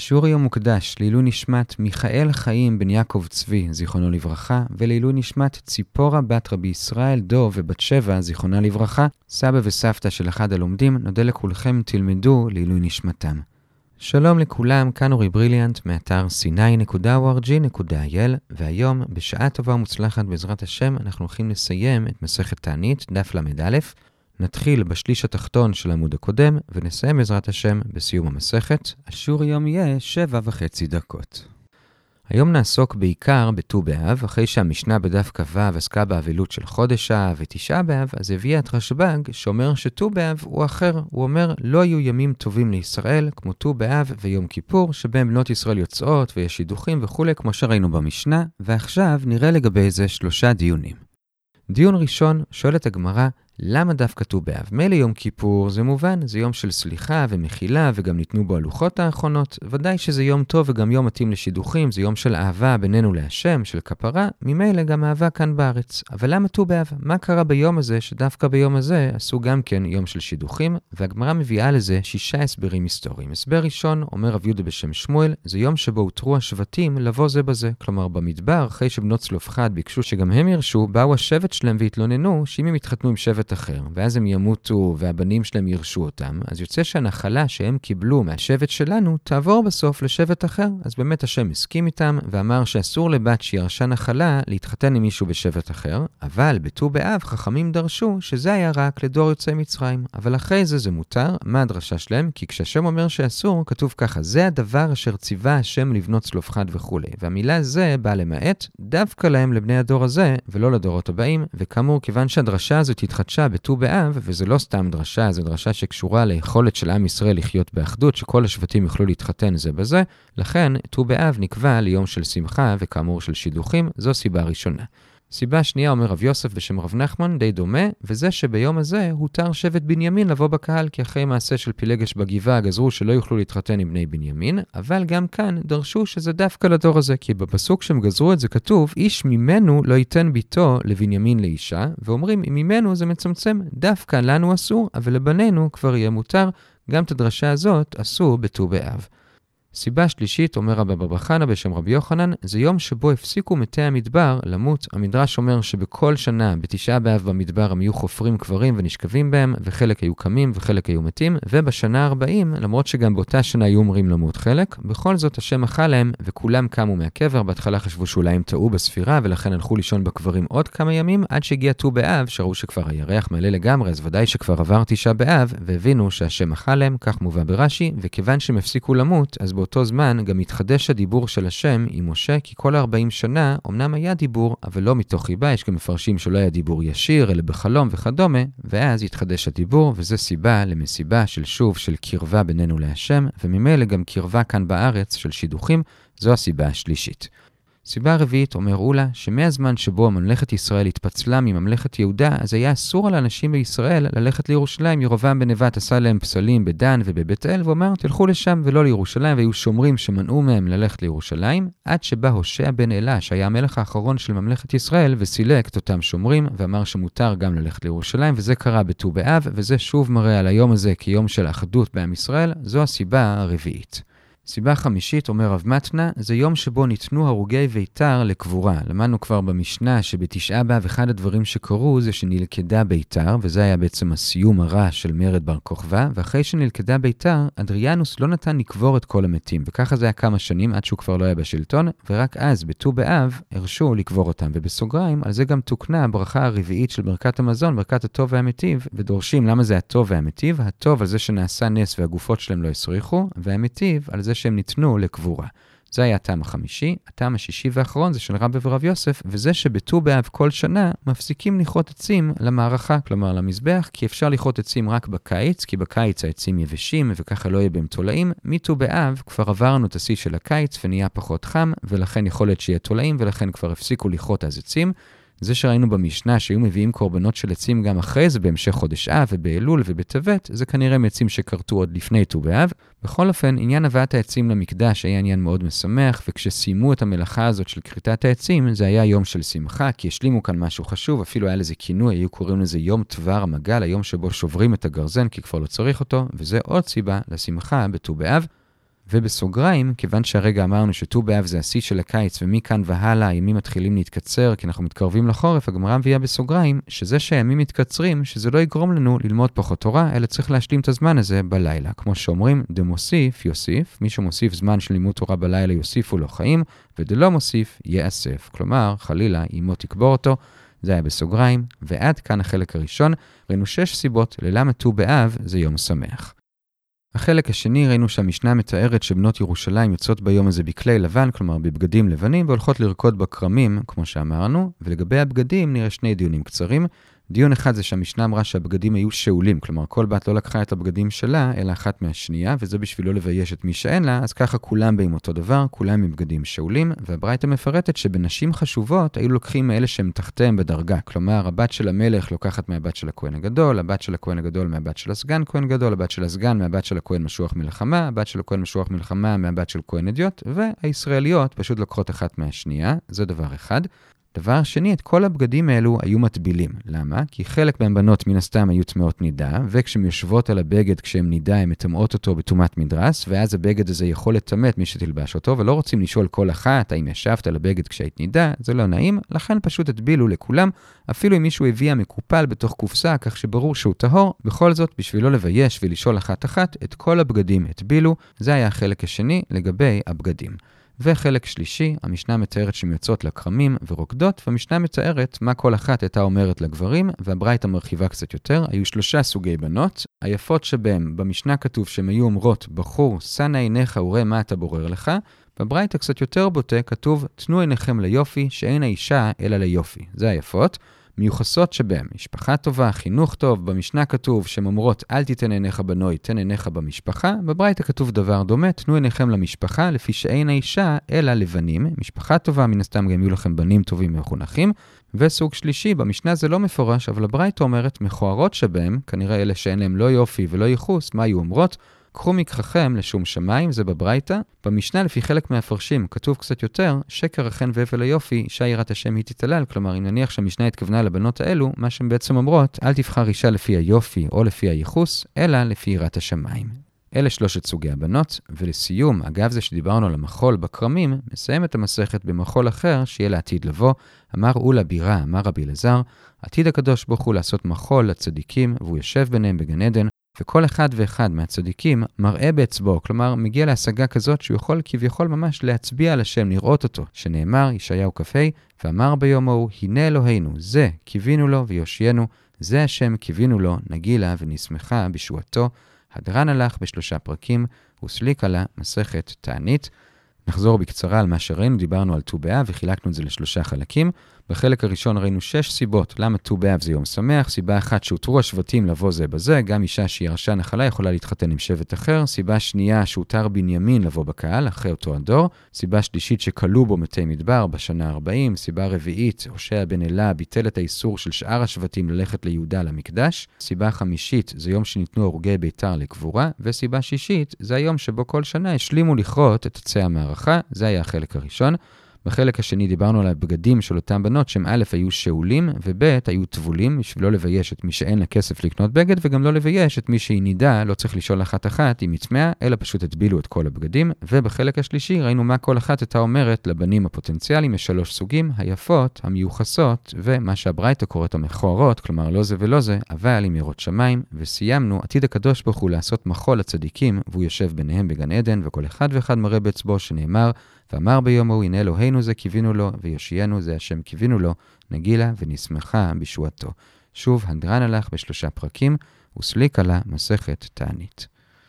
השיעור היום מוקדש לעילוי נשמת מיכאל חיים בן יעקב צבי, זיכרונו לברכה, ולעילוי נשמת ציפורה בת רבי ישראל דוב ובת שבע, זיכרונה לברכה, סבא וסבתא של אחד הלומדים, נודה לכולכם תלמדו לעילוי נשמתם. שלום לכולם, כאן אורי בריליאנט מאתר sny.org.il, והיום, בשעה טובה ומוצלחת בעזרת השם, אנחנו הולכים לסיים את מסכת תענית, דף ל"א. נתחיל בשליש התחתון של העמוד הקודם, ונסיים בעזרת השם בסיום המסכת. השיעור היום יהיה שבע וחצי דקות. היום נעסוק בעיקר בט"ו באב, אחרי שהמשנה בדף כ"ו עסקה באבלות של חודש האב ותשעה באב, אז הביאה את רשב"ג שאומר שט"ו באב הוא אחר. הוא אומר, לא היו ימים טובים לישראל כמו ט"ו באב ויום כיפור, שבהם בנות ישראל יוצאות ויש שידוכים וכולי, כמו שראינו במשנה, ועכשיו נראה לגבי זה שלושה דיונים. דיון ראשון, שואלת הגמרא, למה דווקא ט"ו באב? מילא יום כיפור זה מובן, זה יום של סליחה ומחילה, וגם ניתנו בו הלוחות האחרונות. ודאי שזה יום טוב וגם יום מתאים לשידוכים, זה יום של אהבה בינינו להשם, של כפרה, ממילא גם אהבה כאן בארץ. אבל למה ט"ו באב? מה קרה ביום הזה, שדווקא ביום הזה עשו גם כן יום של שידוכים? והגמרא מביאה לזה שישה הסברים היסטוריים. הסבר ראשון, אומר רב יהודה בשם שמואל, זה יום שבו הותרו השבטים לבוא זה בזה. כלומר, במדבר, אחרי שבנות צלופחד ביקשו שגם הם ירשו, באו השבט שלהם והתלוננו שאם הם יתחתנו עם שבט אחר, ואז הם ימותו והבנים שלהם ירשו אותם, אז יוצא שהנחלה שהם קיבלו מהשבט שלנו תעבור בסוף לשבט אחר. אז באמת השם הסכים איתם ואמר שאסור לבת שירשה נחלה להתחתן עם מישהו בשבט אחר, אבל בט"ו באב חכמים דרשו שזה היה רק לדור יוצאי מצרים. אבל אחרי זה זה מותר, מה הדרשה שלהם? כי כשהשם אומר שאסור, כתוב ככה, זה הדבר אשר ציווה השם לבנות צלופחד וכולי. והמילה זה באה למעט דווקא להם לבני הדור הזה, ולא לדורות הבאים, וכאמור, כיוון שהדרשה הזאת התחדשה בט"ו באב, וזה לא סתם דרשה, זו דרשה שקשורה ליכולת של עם ישראל לחיות באחדות, שכל השבטים יוכלו להתחתן זה בזה, לכן ט"ו באב נקבע ליום של שמחה וכאמור של שידוכים, זו סיבה ראשונה. סיבה שנייה, אומר רב יוסף בשם רב נחמן, די דומה, וזה שביום הזה הותר שבט בנימין לבוא בקהל, כי אחרי מעשה של פילגש בגבעה גזרו שלא יוכלו להתחתן עם בני בנימין, אבל גם כאן דרשו שזה דווקא לדור הזה, כי בפסוק שהם גזרו את זה כתוב, איש ממנו לא ייתן ביתו לבנימין לאישה, ואומרים, אם ממנו זה מצמצם, דווקא לנו אסור, אבל לבנינו כבר יהיה מותר. גם את הדרשה הזאת עשו בט"ו באב. סיבה שלישית, אומר רבא בר חנא בשם רבי יוחנן, זה יום שבו הפסיקו מתי המדבר למות. המדרש אומר שבכל שנה, בתשעה באב במדבר, הם היו חופרים קברים ונשכבים בהם, וחלק היו קמים וחלק היו מתים, ובשנה ה-40, למרות שגם באותה שנה היו אומרים למות חלק, בכל זאת השם אכל להם, וכולם קמו מהקבר. בהתחלה חשבו שאולי הם טעו בספירה, ולכן הלכו לישון בקברים עוד כמה ימים, עד שהגיע ט"ו באב, שראו שכבר הירח מלא לגמרי, אז ודאי שכבר עבר תשעה באב, והבינו שהשם אכל להם, כך מובא ברש"י, וכיוון שהם הפסיקו למות, אז באותו זמן גם התחדש הדיבור של השם עם משה, כי כל 40 שנה אמנם היה דיבור, אבל לא מתוך חיבה, יש גם מפרשים שלא היה דיבור ישיר, אלא בחלום וכדומה, ואז התחדש הדיבור, וזו סיבה למסיבה של שוב של קרבה בינינו להשם, וממילא גם קרבה כאן בארץ של שידוכים, זו הסיבה השלישית. סיבה רביעית, אומר אולה, שמהזמן שבו ממלכת ישראל התפצלה מממלכת יהודה, אז היה אסור על אנשים בישראל ללכת לירושלים. ירובעם בן נבט עשה להם פסלים בדן ובבית אל, ואומר, תלכו לשם ולא לירושלים, והיו שומרים שמנעו מהם ללכת לירושלים, עד שבא הושע בן אלה, שהיה המלך האחרון של ממלכת ישראל, וסילק את אותם שומרים, ואמר שמותר גם ללכת לירושלים, וזה קרה בט"ו באב, וזה שוב מראה על היום הזה כיום של אחדות בעם ישראל, זו הסיבה הרביעית. סיבה חמישית, אומר רב מתנה, זה יום שבו ניתנו הרוגי ביתר לקבורה. למדנו כבר במשנה שבתשעה באב אחד הדברים שקרו זה שנלכדה ביתר, וזה היה בעצם הסיום הרע של מרד בר כוכבא, ואחרי שנלכדה ביתר, אדריאנוס לא נתן לקבור את כל המתים, וככה זה היה כמה שנים עד שהוא כבר לא היה בשלטון, ורק אז, בט"ו באב, הרשו לקבור אותם. ובסוגריים, על זה גם תוקנה הברכה הרביעית של ברכת המזון, ברכת הטוב והמיטיב, ודורשים למה זה הטוב והמיטיב? הטוב על זה שנעשה נס והגופות שלהם לא הסריחו, והמיטיב על זה שהם ניתנו לקבורה. זה היה הטעם החמישי. הטעם השישי והאחרון זה של רבי ורב יוסף, וזה שבט"ו באב כל שנה מפסיקים לכרות עצים למערכה, כלומר למזבח, כי אפשר לכרות עצים רק בקיץ, כי בקיץ העצים יבשים וככה לא יהיה בהם תולעים. מט"ו באב כבר עברנו את השיא של הקיץ ונהיה פחות חם, ולכן יכול להיות שיהיה תולעים, ולכן כבר הפסיקו לכרות אז עצים. זה שראינו במשנה שהיו מביאים קורבנות של עצים גם אחרי זה, בהמשך חודש אב ובאלול ובטבת, זה כנראה מעצים שכרתו עוד לפני ט"ו באב. בכל אופן, עניין הבאת העצים למקדש היה עניין מאוד משמח, וכשסיימו את המלאכה הזאת של כריתת העצים, זה היה יום של שמחה, כי השלימו כאן משהו חשוב, אפילו היה לזה כינוי, היו קוראים לזה יום תבר המגל, היום שבו שוברים את הגרזן, כי כבר לא צריך אותו, וזה עוד סיבה לשמחה בט"ו באב. ובסוגריים, כיוון שהרגע אמרנו שט"ו באב זה השיא של הקיץ, ומכאן והלאה הימים מתחילים להתקצר, כי אנחנו מתקרבים לחורף, הגמרא מביאה בסוגריים, שזה שהימים מתקצרים, שזה לא יגרום לנו ללמוד פחות תורה, אלא צריך להשלים את הזמן הזה בלילה. כמו שאומרים, דמוסיף יוסיף, מי שמוסיף זמן של לימוד תורה בלילה יוסיפו לו חיים, ודלא מוסיף יאסף. כלומר, חלילה, אמו תקבור אותו. זה היה בסוגריים, ועד כאן החלק הראשון, ראינו שש סיבות ללמה ט"ו באב זה יום שמח. החלק השני ראינו שהמשנה מתארת שבנות ירושלים יוצאות ביום הזה בכלי לבן, כלומר בבגדים לבנים, והולכות לרקוד בכרמים, כמו שאמרנו, ולגבי הבגדים נראה שני דיונים קצרים. דיון אחד זה שהמשנה אמרה שהבגדים היו שאולים, כלומר כל בת לא לקחה את הבגדים שלה, אלא אחת מהשנייה, וזה בשביל לא לבייש את מי שאין לה, אז ככה כולם באים אותו דבר, כולם עם בגדים שאולים, והברייתא מפרטת שבנשים חשובות היו לוקחים מאלה שהם תחתיהם בדרגה, כלומר הבת של המלך לוקחת מהבת של הכהן הגדול, הבת של הכהן הגדול מהבת של הסגן כהן גדול, הבת של הסגן מהבת של הכהן משוח מלחמה, הבת של הכהן משוח מלחמה מהבת של כהן אדיוט, והישראליות פשוט לוקחות אחת מהשנייה, זה דבר אחד. דבר שני, את כל הבגדים האלו היו מטבילים. למה? כי חלק מהבנות מן הסתם היו טמאות נידה, וכשהן יושבות על הבגד כשהן נידה, הן מטמאות אותו בטומאת מדרס, ואז הבגד הזה יכול לטמא את מי שתלבש אותו, ולא רוצים לשאול כל אחת האם ישבת על הבגד כשהיית נידה, זה לא נעים, לכן פשוט הטבילו לכולם, אפילו אם מישהו הביא המקופל בתוך קופסה, כך שברור שהוא טהור, בכל זאת, בשביל לא לבייש ולשאול אחת-אחת, את כל הבגדים הטבילו, זה היה החלק השני לגבי הבגדים. וחלק שלישי, המשנה מתארת שהן יוצאות לכרמים ורוקדות, והמשנה מתארת מה כל אחת הייתה אומרת לגברים, והברייתא מרחיבה קצת יותר. היו שלושה סוגי בנות, היפות שבהם, במשנה כתוב שהן היו אומרות, בחור, שא עיניך וראה מה אתה בורר לך. בברייתא קצת יותר בוטה, כתוב, תנו עיניכם ליופי, שאין האישה אלא ליופי. זה היפות. מיוחסות שבהם משפחה טובה, חינוך טוב, במשנה כתוב שהן אומרות אל תיתן עיניך בנוי, תן עיניך במשפחה, בברייתא כתוב דבר דומה, תנו עיניכם למשפחה, לפי שאין האישה אלא לבנים, משפחה טובה, מן הסתם גם יהיו לכם בנים טובים ומחונכים. וסוג שלישי, במשנה זה לא מפורש, אבל הברייתא אומרת מכוערות שבהם, כנראה אלה שאין להם לא יופי ולא ייחוס, מה היו אומרות? קחו מקחכם לשום שמיים, זה בברייתא. במשנה, לפי חלק מהפרשים, כתוב קצת יותר, שקר החן והבל היופי, אישה יראת השם היא תתעלל. כלומר, אם נניח שהמשנה התכוונה לבנות האלו, מה שהן בעצם אומרות, אל תבחר אישה לפי היופי או לפי הייחוס, אלא לפי יראת השמיים. אלה שלושת סוגי הבנות, ולסיום, אגב זה שדיברנו על המחול בכרמים, מסיים את המסכת במחול אחר שיהיה לעתיד לבוא. אמר אולה בירה, אמר רבי אלעזר, עתיד הקדוש ברוך הוא לעשות מחול לצדיקים, והוא יושב ביניהם בגן עדן, וכל אחד ואחד מהצדיקים מראה באצבעו, כלומר מגיע להשגה כזאת שהוא יכול כביכול ממש להצביע על השם, לראות אותו, שנאמר, ישעיהו כ"ה, ואמר ביום ההוא, הנה אלוהינו, זה קיווינו לו ויושיינו, זה השם קיווינו לו, נגילה ונשמחה בשועתו. הדרן הלך בשלושה פרקים, וסליקה לה מסכת תענית. נחזור בקצרה על מה שראינו, דיברנו על ט"ו באב וחילקנו את זה לשלושה חלקים. בחלק הראשון ראינו שש סיבות למה ט"ו באב זה יום שמח. סיבה אחת שהותרו השבטים לבוא זה בזה, גם אישה שירשה נחלה יכולה להתחתן עם שבט אחר. סיבה שנייה שהותר בנימין לבוא בקהל, אחרי אותו הדור. סיבה שלישית שכלו בו מתי מדבר בשנה ה-40. סיבה רביעית, הושע בן אלה ביטל את האיסור של שאר השבטים ללכת ליהודה למקדש. סיבה חמישית, זה יום שניתנו הרוגי ביתר לקבורה. וסיבה שישית, זה היום שבו כל שנה השלימו לכרות את עצי המערכה. זה היה החלק הראשון. בחלק השני דיברנו על הבגדים של אותן בנות, שהם א' היו שאולים, וב' היו טבולים, בשביל לא לבייש את מי שאין לה כסף לקנות בגד, וגם לא לבייש את מי שהיא נידה, לא צריך לשאול אחת אחת אם היא צמאה, אלא פשוט הטבילו את כל הבגדים. ובחלק השלישי ראינו מה כל אחת הייתה אומרת לבנים הפוטנציאליים, יש שלוש סוגים, היפות, המיוחסות, ומה שהברייתא קוראת המכוערות, כלומר לא זה ולא זה, אבל עם ירות שמיים, וסיימנו, עתיד הקדוש ברוך הוא לעשות מחול לצדיקים, והוא יושב ביניהם בגן עדן, וכל אחד ואחד מראה באצבעו שנאמר, ואמר ביום ההוא, הנה אלוהינו זה קיווינו לו, ויושיינו זה השם קיווינו לו, נגילה ונשמחה בשועתו. שוב, הדרן הלך בשלושה פרקים, וסליקה לה מסכת תענית.